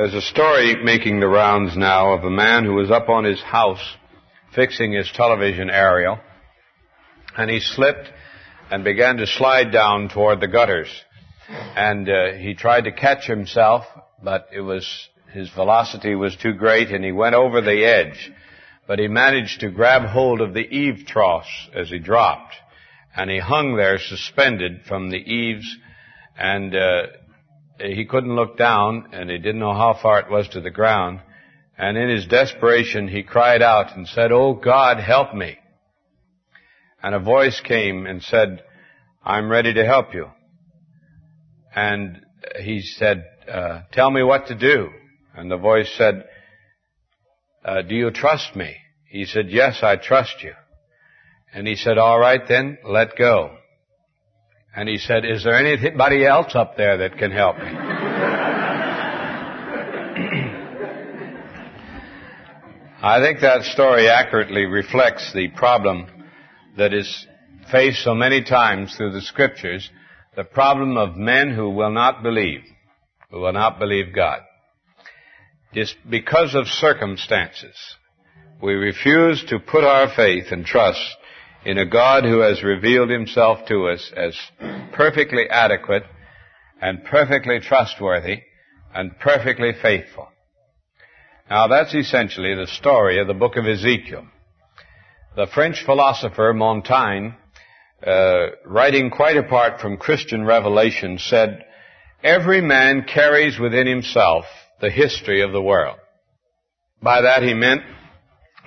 There's a story making the rounds now of a man who was up on his house fixing his television aerial, and he slipped and began to slide down toward the gutters. And uh, he tried to catch himself, but it was his velocity was too great, and he went over the edge. But he managed to grab hold of the eave trough as he dropped, and he hung there suspended from the eaves, and uh, he couldn't look down, and he didn't know how far it was to the ground. And in his desperation, he cried out and said, "Oh God, help me!" And a voice came and said, "I'm ready to help you." And he said, uh, "Tell me what to do." And the voice said, uh, "Do you trust me?" He said, "Yes, I trust you." And he said, "All right then, let go." And he said, Is there anybody else up there that can help me? I think that story accurately reflects the problem that is faced so many times through the scriptures, the problem of men who will not believe, who will not believe God. Just because of circumstances, we refuse to put our faith and trust in a God who has revealed himself to us as perfectly adequate and perfectly trustworthy and perfectly faithful. Now that's essentially the story of the book of Ezekiel. The French philosopher Montaigne, uh, writing quite apart from Christian revelation, said, Every man carries within himself the history of the world. By that he meant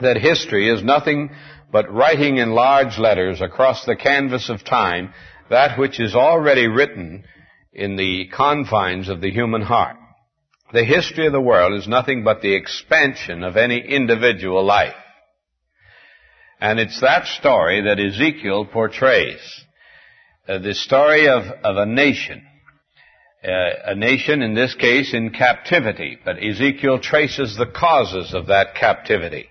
that history is nothing but writing in large letters across the canvas of time that which is already written in the confines of the human heart. The history of the world is nothing but the expansion of any individual life. And it's that story that Ezekiel portrays. Uh, the story of, of a nation. Uh, a nation, in this case, in captivity. But Ezekiel traces the causes of that captivity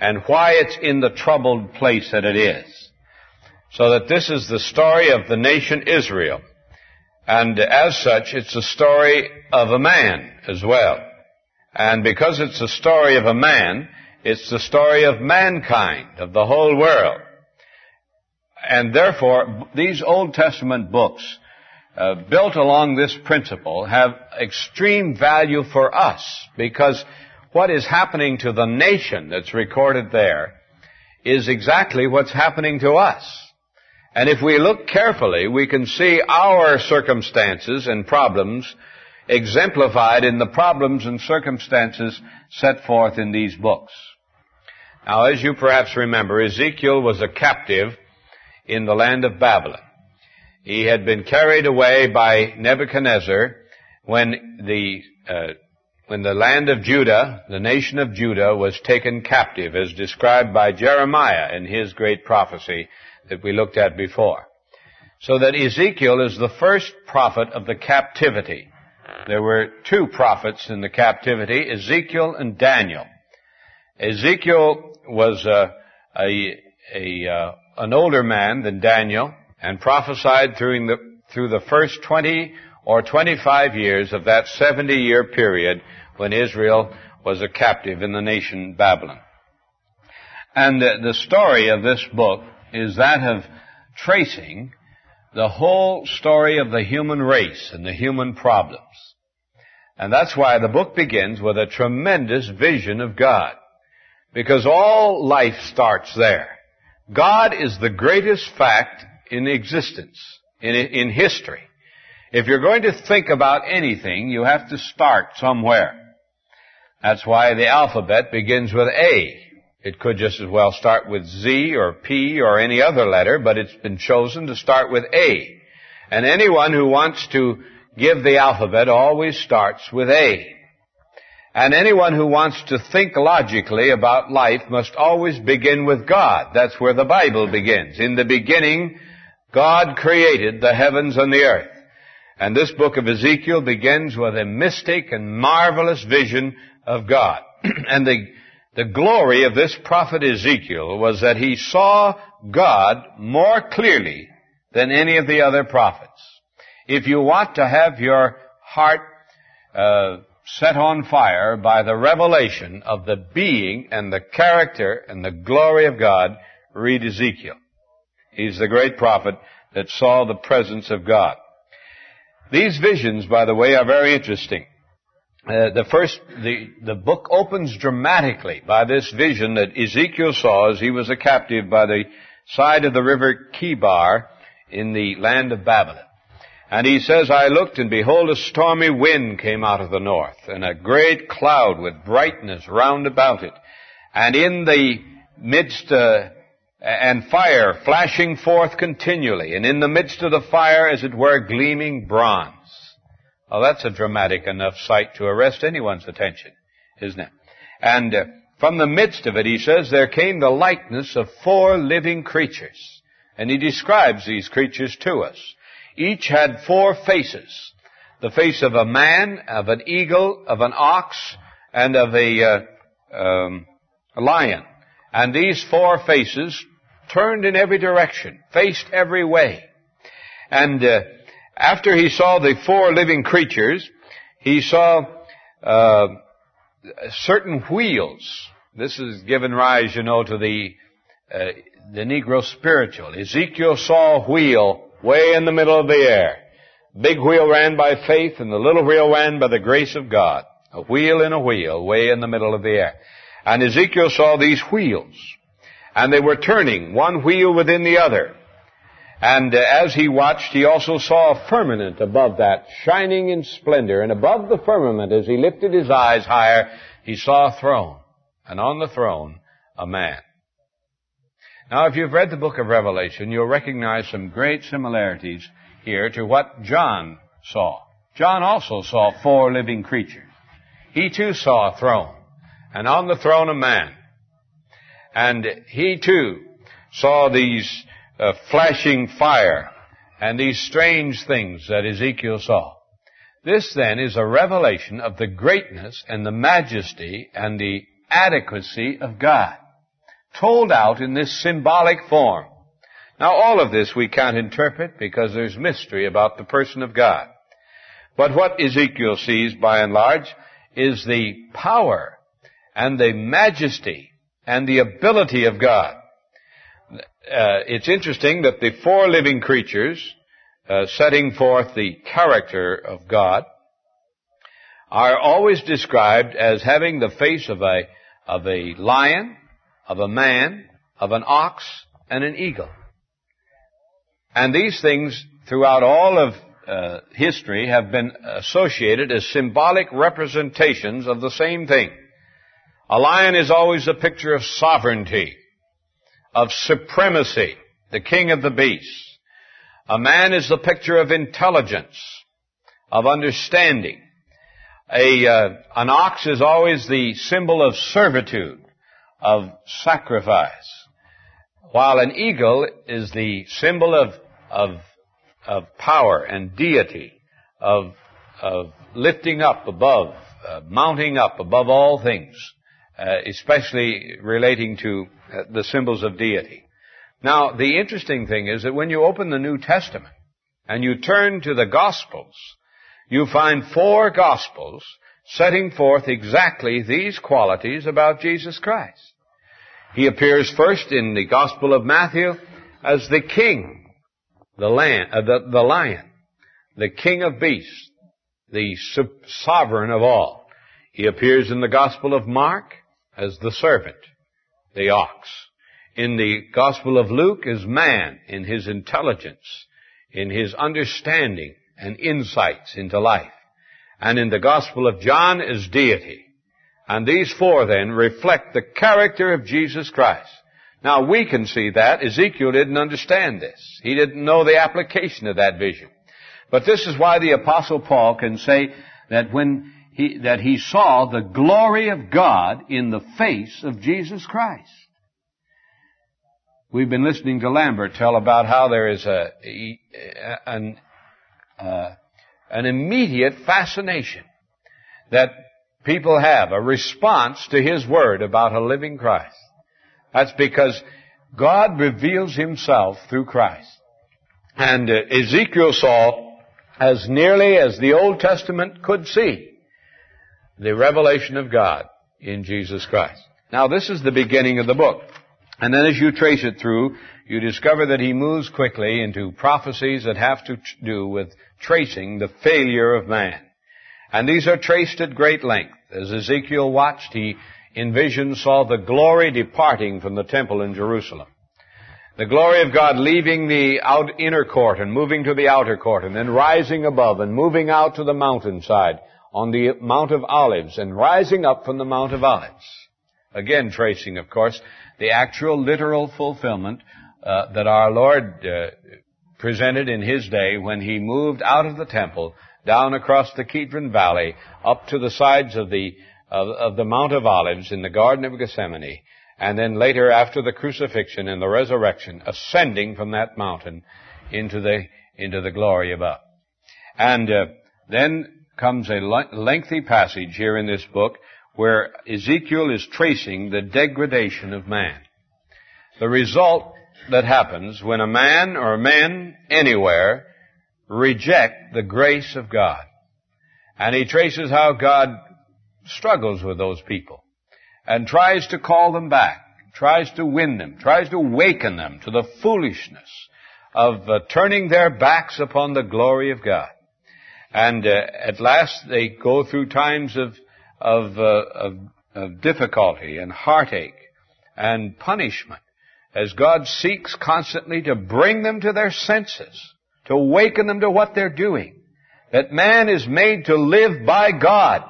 and why it's in the troubled place that it is. So that this is the story of the nation Israel. And as such, it's a story of a man as well. And because it's a story of a man, it's the story of mankind, of the whole world. And therefore, these Old Testament books, uh, built along this principle, have extreme value for us because what is happening to the nation that's recorded there is exactly what's happening to us. And if we look carefully, we can see our circumstances and problems exemplified in the problems and circumstances set forth in these books. Now, as you perhaps remember, Ezekiel was a captive in the land of Babylon. He had been carried away by Nebuchadnezzar when the uh, when the land of Judah, the nation of Judah, was taken captive, as described by Jeremiah in his great prophecy that we looked at before. So that Ezekiel is the first prophet of the captivity. There were two prophets in the captivity, Ezekiel and Daniel. Ezekiel was uh, a, a uh, an older man than Daniel and prophesied through the, through the first 20 or 25 years of that 70 year period when Israel was a captive in the nation Babylon. And the, the story of this book is that of tracing the whole story of the human race and the human problems. And that's why the book begins with a tremendous vision of God. Because all life starts there. God is the greatest fact in existence, in, in history. If you're going to think about anything, you have to start somewhere. That's why the alphabet begins with A. It could just as well start with Z or P or any other letter, but it's been chosen to start with A. And anyone who wants to give the alphabet always starts with A. And anyone who wants to think logically about life must always begin with God. That's where the Bible begins. In the beginning, God created the heavens and the earth. And this book of Ezekiel begins with a mystic and marvelous vision of God. and the, the glory of this prophet Ezekiel was that he saw God more clearly than any of the other prophets. If you want to have your heart uh, set on fire by the revelation of the being and the character and the glory of God, read Ezekiel. He's the great prophet that saw the presence of God. These visions, by the way, are very interesting. Uh, the first, the, the book opens dramatically by this vision that Ezekiel saw as he was a captive by the side of the river Chebar in the land of Babylon. And he says, I looked and behold a stormy wind came out of the north and a great cloud with brightness round about it. And in the midst, uh, and fire flashing forth continually, and in the midst of the fire, as it were, gleaming bronze. Well, that's a dramatic enough sight to arrest anyone's attention, isn't it? And uh, from the midst of it, he says, there came the likeness of four living creatures. And he describes these creatures to us. Each had four faces. The face of a man, of an eagle, of an ox, and of a, uh, um, lion. And these four faces turned in every direction, faced every way. And uh, after he saw the four living creatures, he saw uh, certain wheels. This has given rise, you know, to the uh, the Negro spiritual. Ezekiel saw a wheel way in the middle of the air. Big wheel ran by faith, and the little wheel ran by the grace of God. A wheel in a wheel, way in the middle of the air. And Ezekiel saw these wheels and they were turning one wheel within the other. And uh, as he watched, he also saw a firmament above that, shining in splendor. And above the firmament, as he lifted his eyes higher, he saw a throne. And on the throne, a man. Now, if you've read the book of Revelation, you'll recognize some great similarities here to what John saw. John also saw four living creatures. He too saw a throne. And on the throne, a man. And he too saw these uh, flashing fire and these strange things that Ezekiel saw. This then is a revelation of the greatness and the majesty and the adequacy of God, told out in this symbolic form. Now all of this we can't interpret because there's mystery about the person of God. But what Ezekiel sees by and large is the power and the majesty and the ability of God. Uh, it's interesting that the four living creatures, uh, setting forth the character of God, are always described as having the face of a of a lion, of a man, of an ox, and an eagle. And these things, throughout all of uh, history, have been associated as symbolic representations of the same thing. A lion is always a picture of sovereignty, of supremacy, the king of the beasts. A man is the picture of intelligence, of understanding. A, uh, an ox is always the symbol of servitude, of sacrifice, while an eagle is the symbol of, of, of power and deity, of, of lifting up above, uh, mounting up above all things uh, especially relating to uh, the symbols of deity. Now, the interesting thing is that when you open the New Testament and you turn to the Gospels, you find four Gospels setting forth exactly these qualities about Jesus Christ. He appears first in the Gospel of Matthew as the King, the, land, uh, the, the lion, the King of beasts, the sovereign of all. He appears in the Gospel of Mark as the servant, the ox. In the Gospel of Luke is man in his intelligence, in his understanding and insights into life. And in the Gospel of John is deity. And these four then reflect the character of Jesus Christ. Now we can see that. Ezekiel didn't understand this. He didn't know the application of that vision. But this is why the apostle Paul can say that when he, that he saw the glory of God in the face of Jesus Christ. We've been listening to Lambert tell about how there is a, an, uh, an immediate fascination that people have, a response to his word about a living Christ. That's because God reveals himself through Christ. And uh, Ezekiel saw as nearly as the Old Testament could see the revelation of God in Jesus Christ. Now this is the beginning of the book. And then as you trace it through, you discover that he moves quickly into prophecies that have to do with tracing the failure of man. And these are traced at great length. As Ezekiel watched, he in vision saw the glory departing from the temple in Jerusalem. The glory of God leaving the out inner court and moving to the outer court and then rising above and moving out to the mountainside on the Mount of Olives and rising up from the Mount of Olives. Again, tracing, of course, the actual literal fulfillment uh, that our Lord uh, presented in His day when He moved out of the temple down across the Kidron Valley up to the sides of the of, of the Mount of Olives in the Garden of Gethsemane, and then later after the crucifixion and the resurrection, ascending from that mountain into the into the glory above. And uh, then comes a lengthy passage here in this book where Ezekiel is tracing the degradation of man. The result that happens when a man or men anywhere reject the grace of God. And he traces how God struggles with those people and tries to call them back, tries to win them, tries to waken them to the foolishness of uh, turning their backs upon the glory of God. And uh, at last they go through times of, of, uh, of, of difficulty and heartache and punishment as God seeks constantly to bring them to their senses, to awaken them to what they're doing. That man is made to live by God.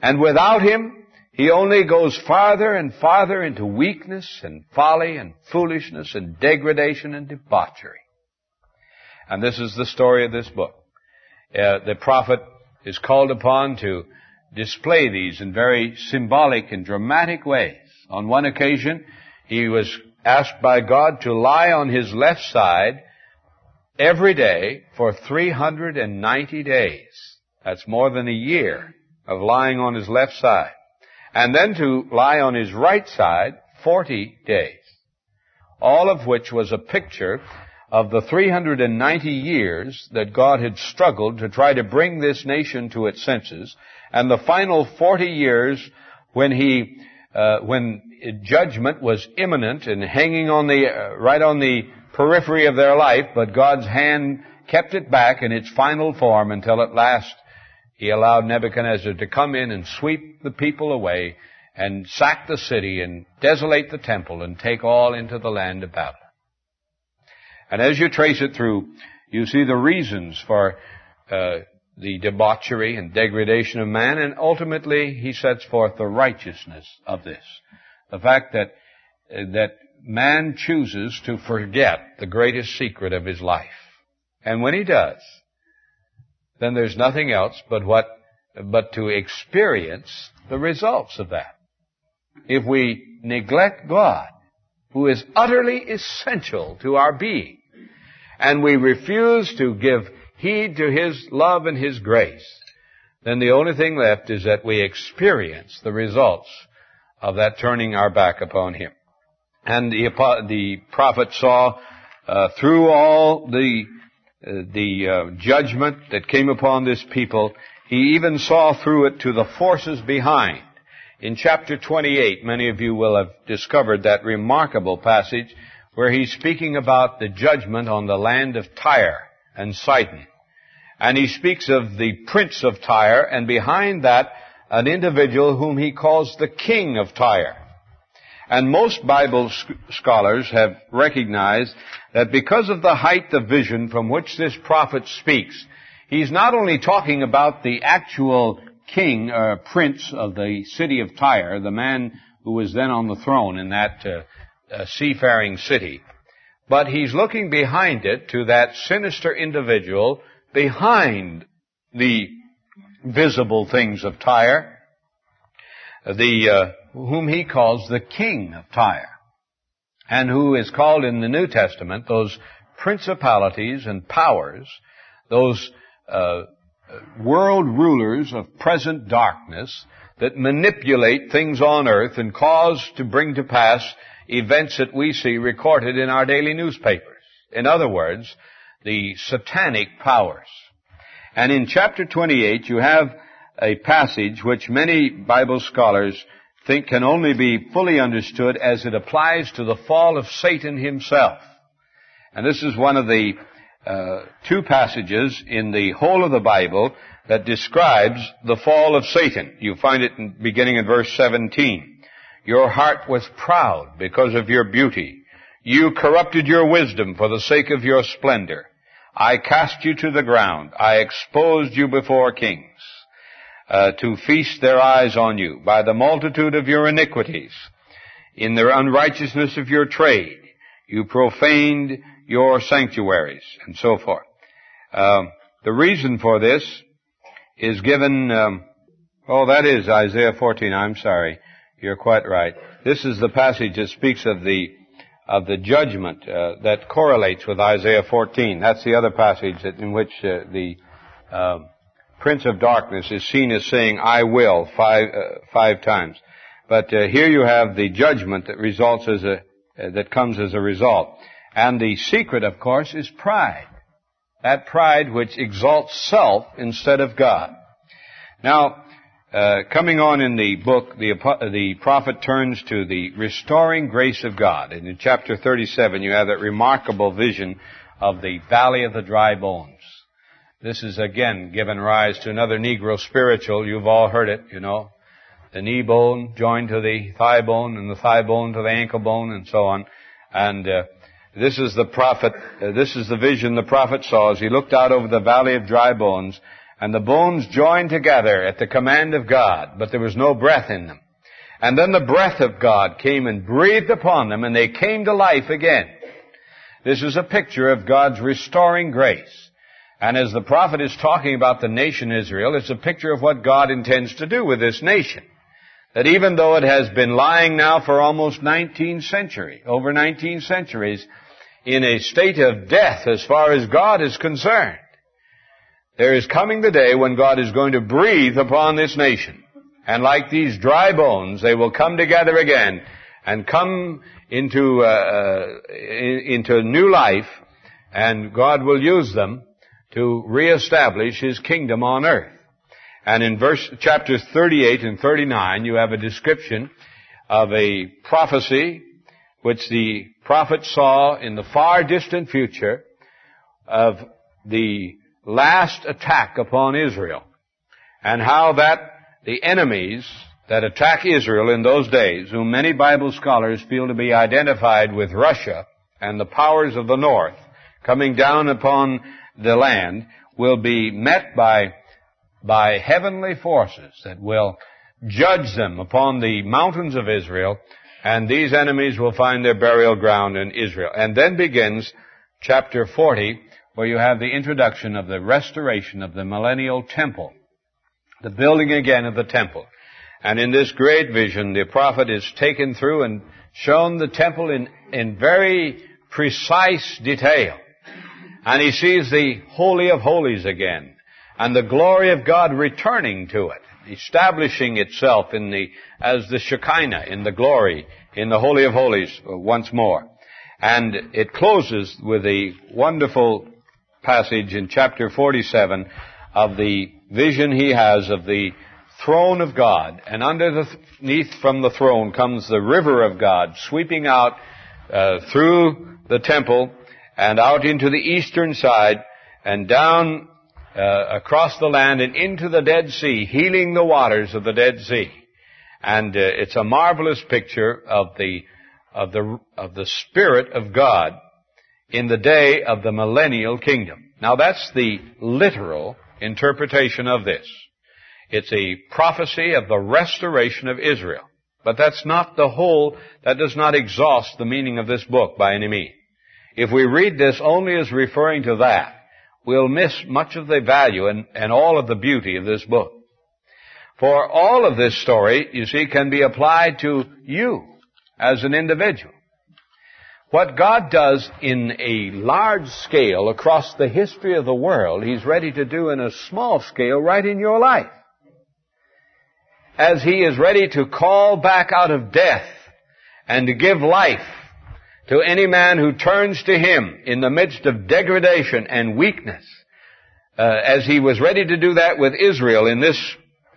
And without Him, he only goes farther and farther into weakness and folly and foolishness and degradation and debauchery. And this is the story of this book uh, the prophet is called upon to display these in very symbolic and dramatic ways. On one occasion, he was asked by God to lie on his left side every day for 390 days. That's more than a year of lying on his left side. And then to lie on his right side 40 days. All of which was a picture of the 390 years that God had struggled to try to bring this nation to its senses, and the final 40 years when he, uh, when judgment was imminent and hanging on the, uh, right on the periphery of their life, but God's hand kept it back in its final form until at last he allowed Nebuchadnezzar to come in and sweep the people away and sack the city and desolate the temple and take all into the land of Babylon. And as you trace it through, you see the reasons for uh, the debauchery and degradation of man, and ultimately he sets forth the righteousness of this. The fact that, uh, that man chooses to forget the greatest secret of his life. And when he does, then there's nothing else but what, but to experience the results of that. If we neglect God, who is utterly essential to our being, and we refuse to give heed to His love and His grace, then the only thing left is that we experience the results of that turning our back upon Him. And the, the prophet saw uh, through all the uh, the uh, judgment that came upon this people, he even saw through it to the forces behind. In chapter 28, many of you will have discovered that remarkable passage where he's speaking about the judgment on the land of Tyre and Sidon. And he speaks of the prince of Tyre, and behind that, an individual whom he calls the king of Tyre. And most Bible scholars have recognized that because of the height of vision from which this prophet speaks, he's not only talking about the actual king or prince of the city of Tyre, the man who was then on the throne in that uh, a seafaring city. But he's looking behind it to that sinister individual behind the visible things of Tyre, the, uh, whom he calls the king of Tyre, and who is called in the New Testament those principalities and powers, those uh, world rulers of present darkness that manipulate things on earth and cause to bring to pass events that we see recorded in our daily newspapers. In other words, the satanic powers. And in chapter 28, you have a passage which many Bible scholars think can only be fully understood as it applies to the fall of Satan himself. And this is one of the uh, two passages in the whole of the Bible that describes the fall of Satan. You find it in, beginning in verse 17. Your heart was proud because of your beauty. You corrupted your wisdom for the sake of your splendor. I cast you to the ground. I exposed you before kings. Uh, to feast their eyes on you by the multitude of your iniquities. In the unrighteousness of your trade, you profaned your sanctuaries, and so forth. Uh, the reason for this is given, um, oh, that is Isaiah 14. I'm sorry. You're quite right. This is the passage that speaks of the of the judgment uh, that correlates with Isaiah 14. That's the other passage that, in which uh, the uh, prince of darkness is seen as saying, "I will" five uh, five times. But uh, here you have the judgment that results as a uh, that comes as a result. And the secret, of course, is pride. That pride which exalts self instead of God. Now, uh, coming on in the book, the, the prophet turns to the restoring grace of God. And in chapter 37, you have that remarkable vision of the valley of the dry bones. This is again given rise to another Negro spiritual. You've all heard it, you know. The knee bone joined to the thigh bone and the thigh bone to the ankle bone and so on. And uh, this is the prophet, uh, this is the vision the prophet saw as he looked out over the valley of dry bones, and the bones joined together at the command of God, but there was no breath in them. And then the breath of God came and breathed upon them, and they came to life again. This is a picture of God's restoring grace. And as the prophet is talking about the nation Israel, it's a picture of what God intends to do with this nation that even though it has been lying now for almost 19 centuries, over 19 centuries, in a state of death as far as God is concerned, there is coming the day when God is going to breathe upon this nation. And like these dry bones, they will come together again and come into, uh, uh into new life, and God will use them to reestablish His kingdom on earth. And in verse, chapters 38 and 39, you have a description of a prophecy which the prophet saw in the far distant future of the last attack upon Israel and how that the enemies that attack Israel in those days, whom many Bible scholars feel to be identified with Russia and the powers of the north coming down upon the land, will be met by by heavenly forces that will judge them upon the mountains of Israel, and these enemies will find their burial ground in Israel. And then begins chapter 40, where you have the introduction of the restoration of the millennial temple, the building again of the temple. And in this great vision, the prophet is taken through and shown the temple in, in very precise detail. And he sees the Holy of Holies again and the glory of God returning to it, establishing itself in the, as the Shekinah in the glory, in the Holy of Holies uh, once more. And it closes with a wonderful passage in chapter 47 of the vision he has of the throne of God. And underneath from the throne comes the river of God sweeping out uh, through the temple and out into the eastern side and down uh, across the land and into the Dead Sea, healing the waters of the Dead Sea. And uh, it's a marvelous picture of the of the of the Spirit of God in the day of the millennial kingdom. Now that's the literal interpretation of this. It's a prophecy of the restoration of Israel. But that's not the whole, that does not exhaust the meaning of this book by any means. If we read this only as referring to that, we'll miss much of the value and, and all of the beauty of this book. For all of this story, you see, can be applied to you as an individual. What God does in a large scale across the history of the world, He's ready to do in a small scale right in your life. As He is ready to call back out of death and to give life to any man who turns to him in the midst of degradation and weakness, uh, as he was ready to do that with Israel in this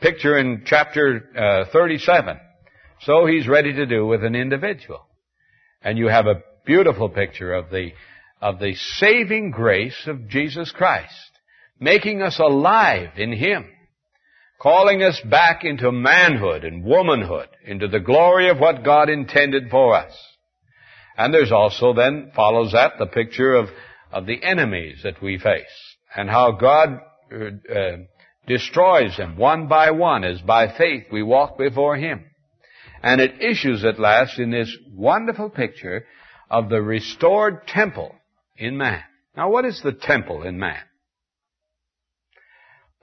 picture in chapter uh, 37. So he's ready to do with an individual. And you have a beautiful picture of the, of the saving grace of Jesus Christ, making us alive in Him, calling us back into manhood and womanhood, into the glory of what God intended for us. And there's also then follows that the picture of, of the enemies that we face and how God uh, uh, destroys them one by one as by faith we walk before Him. And it issues at last in this wonderful picture of the restored temple in man. Now what is the temple in man?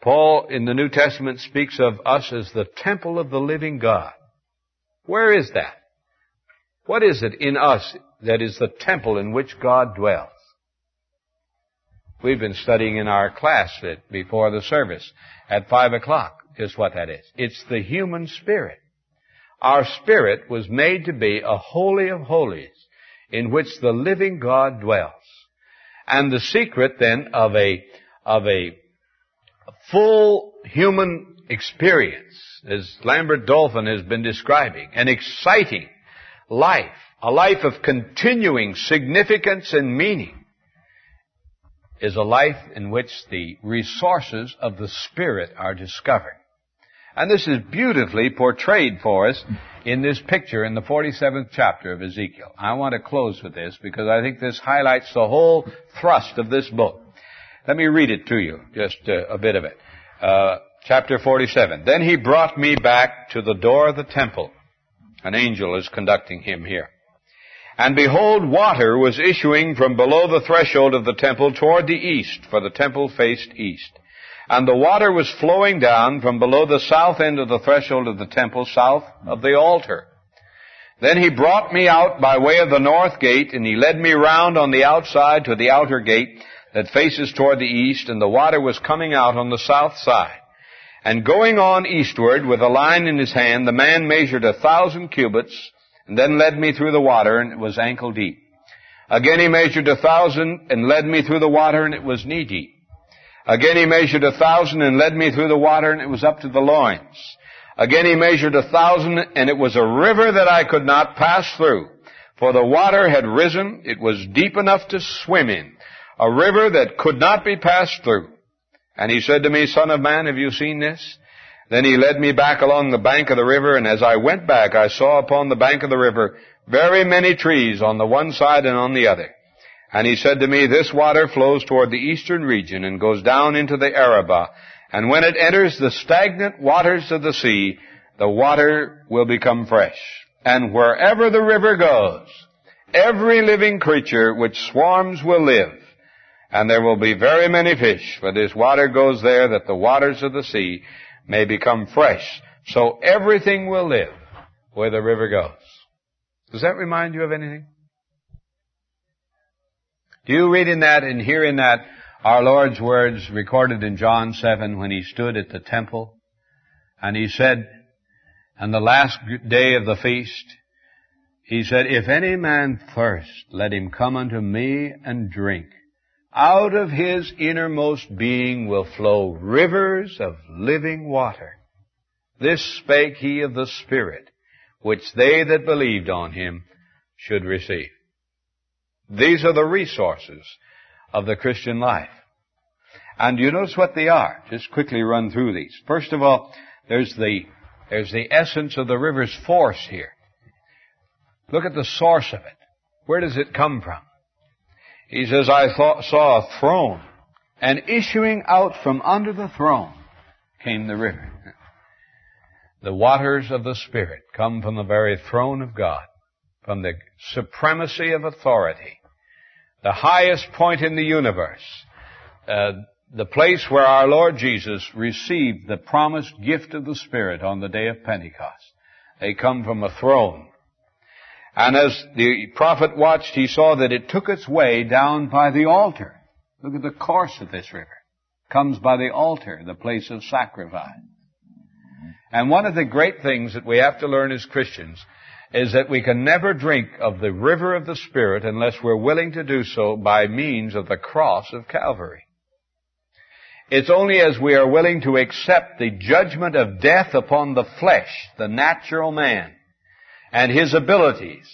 Paul in the New Testament speaks of us as the temple of the living God. Where is that? What is it in us that is the temple in which God dwells? We've been studying in our class that before the service at five o'clock is what that is. It's the human spirit. Our spirit was made to be a holy of holies in which the living God dwells. And the secret then of a, of a full human experience, as Lambert Dolphin has been describing, an exciting life, a life of continuing significance and meaning, is a life in which the resources of the Spirit are discovered. And this is beautifully portrayed for us in this picture in the 47th chapter of Ezekiel. I want to close with this because I think this highlights the whole thrust of this book. Let me read it to you, just uh, a bit of it. Uh, chapter 47. Then he brought me back to the door of the temple. An angel is conducting him here. And behold, water was issuing from below the threshold of the temple toward the east, for the temple faced east. And the water was flowing down from below the south end of the threshold of the temple, south of the altar. Then he brought me out by way of the north gate, and he led me round on the outside to the outer gate that faces toward the east, and the water was coming out on the south side. And going on eastward with a line in his hand, the man measured a thousand cubits, and then led me through the water, and it was ankle deep. Again he measured a thousand, and led me through the water, and it was knee deep. Again he measured a thousand and led me through the water and it was up to the loins. Again he measured a thousand and it was a river that I could not pass through. For the water had risen, it was deep enough to swim in. A river that could not be passed through. And he said to me, Son of man, have you seen this? Then he led me back along the bank of the river, and as I went back, I saw upon the bank of the river very many trees on the one side and on the other. And he said to me, this water flows toward the eastern region and goes down into the Arabah. And when it enters the stagnant waters of the sea, the water will become fresh. And wherever the river goes, every living creature which swarms will live. And there will be very many fish, for this water goes there that the waters of the sea may become fresh. So everything will live where the river goes. Does that remind you of anything? Do you read in that and hear in that our Lord's words recorded in John 7 when he stood at the temple and he said, on the last day of the feast, he said, If any man thirst, let him come unto me and drink. Out of his innermost being will flow rivers of living water. This spake he of the Spirit, which they that believed on him should receive. These are the resources of the Christian life. And you notice what they are. Just quickly run through these. First of all, there's the, there's the essence of the river's force here. Look at the source of it. Where does it come from? He says, I thought, saw a throne, and issuing out from under the throne came the river. The waters of the Spirit come from the very throne of God, from the supremacy of authority the highest point in the universe, uh, the place where our Lord Jesus received the promised gift of the Spirit on the day of Pentecost. They come from a throne. And as the prophet watched, he saw that it took its way down by the altar. Look at the course of this river. It comes by the altar, the place of sacrifice. And one of the great things that we have to learn as Christians is that we can never drink of the river of the Spirit unless we're willing to do so by means of the cross of Calvary. It's only as we are willing to accept the judgment of death upon the flesh, the natural man, and his abilities,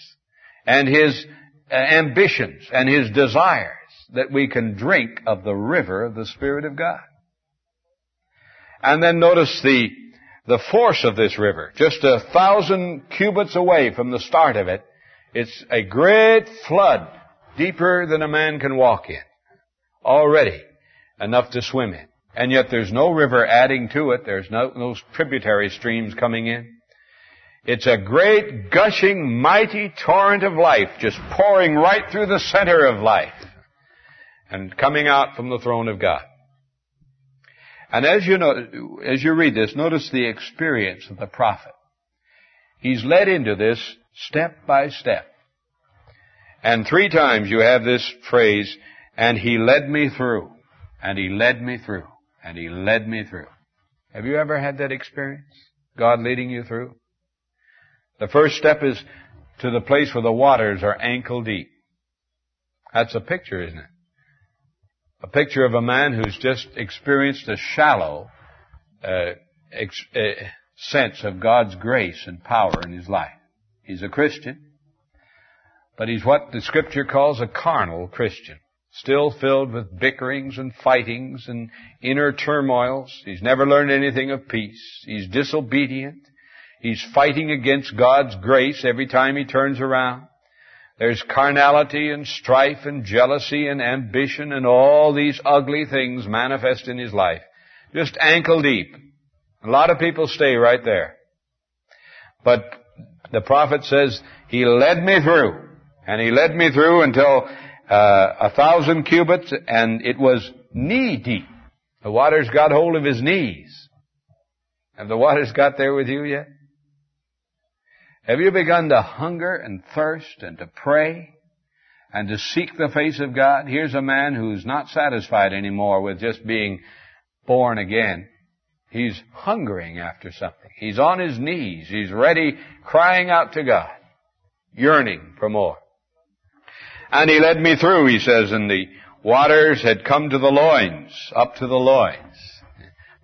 and his uh, ambitions, and his desires, that we can drink of the river of the Spirit of God. And then notice the, the force of this river. Just a thousand cubits away from the start of it, it's a great flood, deeper than a man can walk in. Already enough to swim in. And yet there's no river adding to it. There's no, no tributary streams coming in. It's a great, gushing, mighty torrent of life just pouring right through the center of life and coming out from the throne of God. And as you know, as you read this, notice the experience of the prophet. He's led into this step by step. And three times you have this phrase, and he led me through, and he led me through, and he led me through. Have you ever had that experience? God leading you through? The first step is to the place where the waters are ankle deep. That's a picture, isn't it? A picture of a man who's just experienced a shallow uh, ex- uh, sense of God's grace and power in his life. He's a Christian, but he's what the scripture calls a carnal Christian. Still filled with bickerings and fightings and inner turmoils. He's never learned anything of peace. He's disobedient. He's fighting against God's grace every time he turns around. There's carnality and strife and jealousy and ambition and all these ugly things manifest in his life. Just ankle deep. A lot of people stay right there. But the prophet says, He led me through. And He led me through until uh, a thousand cubits and it was knee deep. The waters got hold of his knees. Have the waters got there with you yet? Have you begun to hunger and thirst and to pray and to seek the face of God? Here's a man who's not satisfied anymore with just being born again. He's hungering after something. He's on his knees. He's ready, crying out to God, yearning for more. And he led me through, he says, and the waters had come to the loins, up to the loins,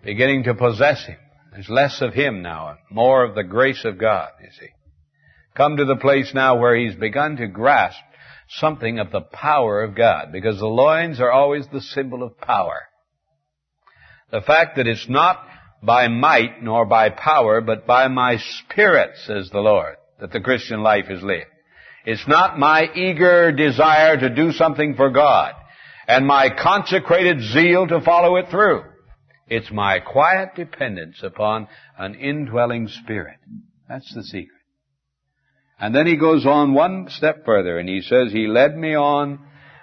beginning to possess him. There's less of him now, more of the grace of God, you see come to the place now where he's begun to grasp something of the power of God, because the loins are always the symbol of power. The fact that it's not by might nor by power, but by my spirit, says the Lord, that the Christian life is lived. It's not my eager desire to do something for God and my consecrated zeal to follow it through. It's my quiet dependence upon an indwelling spirit. That's the secret. And then he goes on one step further and he says, He led me on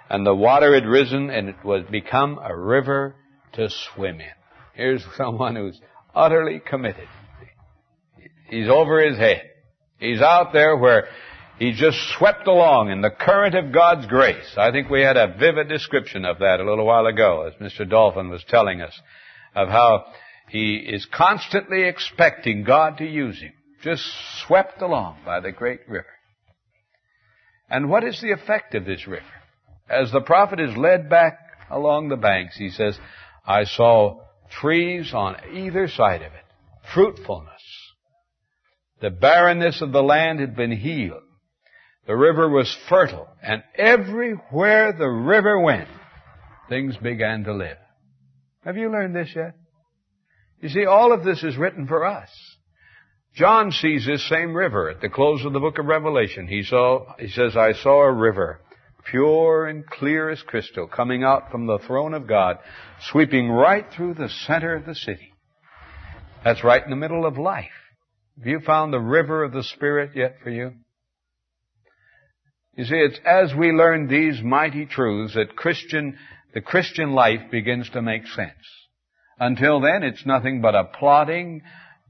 and the water had risen and it was become a river to swim in. Here's someone who's utterly committed. He's over his head. He's out there where he just swept along in the current of God's grace. I think we had a vivid description of that a little while ago as Mr. Dolphin was telling us of how he is constantly expecting God to use him just swept along by the great river. And what is the effect of this river? As the prophet is led back along the banks, he says, I saw trees on either side of it, fruitfulness. The barrenness of the land had been healed. The river was fertile, and everywhere the river went, things began to live. Have you learned this yet? You see, all of this is written for us. John sees this same river at the close of the book of Revelation. He saw, he says, I saw a river, pure and clear as crystal, coming out from the throne of God, sweeping right through the center of the city. That's right in the middle of life. Have you found the river of the Spirit yet for you? You see, it's as we learn these mighty truths that Christian, the Christian life begins to make sense. Until then, it's nothing but a plodding,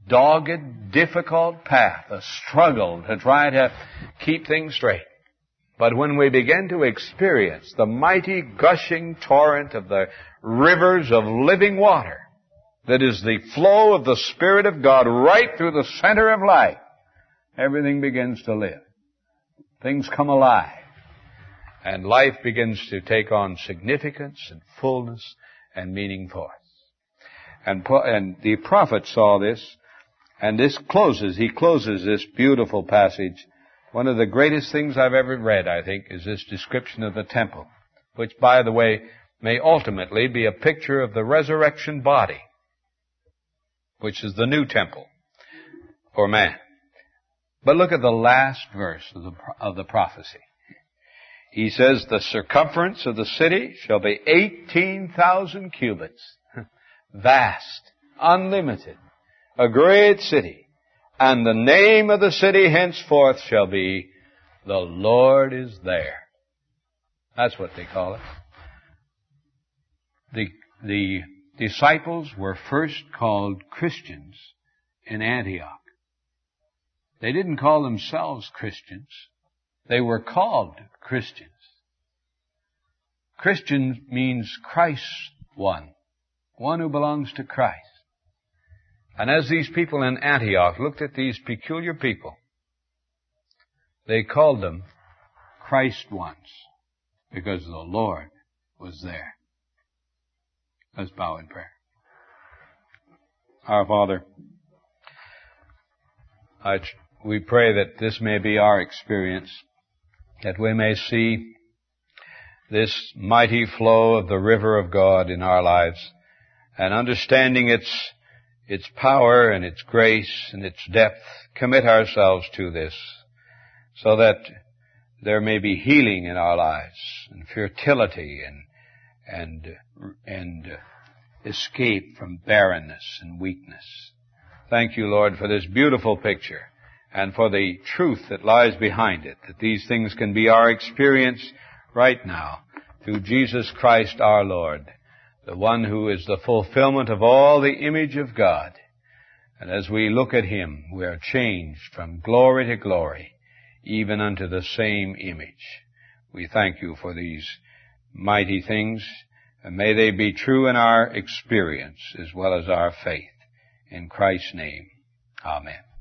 dogged, difficult path, a struggle to try to keep things straight. But when we begin to experience the mighty gushing torrent of the rivers of living water, that is the flow of the Spirit of God right through the center of life, everything begins to live. Things come alive. And life begins to take on significance and fullness and meaning for us. And, and the prophet saw this, and this closes, he closes this beautiful passage. One of the greatest things I've ever read, I think, is this description of the temple, which, by the way, may ultimately be a picture of the resurrection body, which is the new temple for man. But look at the last verse of the, of the prophecy. He says, the circumference of the city shall be 18,000 cubits. Vast, unlimited, a great city. And the name of the city henceforth shall be, the Lord is there. That's what they call it. The, the disciples were first called Christians in Antioch. They didn't call themselves Christians. They were called Christians. Christian means Christ one. One who belongs to Christ. And as these people in Antioch looked at these peculiar people, they called them Christ ones because the Lord was there. Let's bow in prayer. Our Father, I we pray that this may be our experience, that we may see this mighty flow of the river of God in our lives, and understanding its, its power and its grace and its depth, commit ourselves to this, so that there may be healing in our lives, and fertility, and, and, and escape from barrenness and weakness. Thank you, Lord, for this beautiful picture and for the truth that lies behind it, that these things can be our experience right now through Jesus Christ our Lord, the one who is the fulfillment of all the image of God. And as we look at Him, we are changed from glory to glory, even unto the same image. We thank you for these mighty things, and may they be true in our experience as well as our faith. In Christ's name, Amen.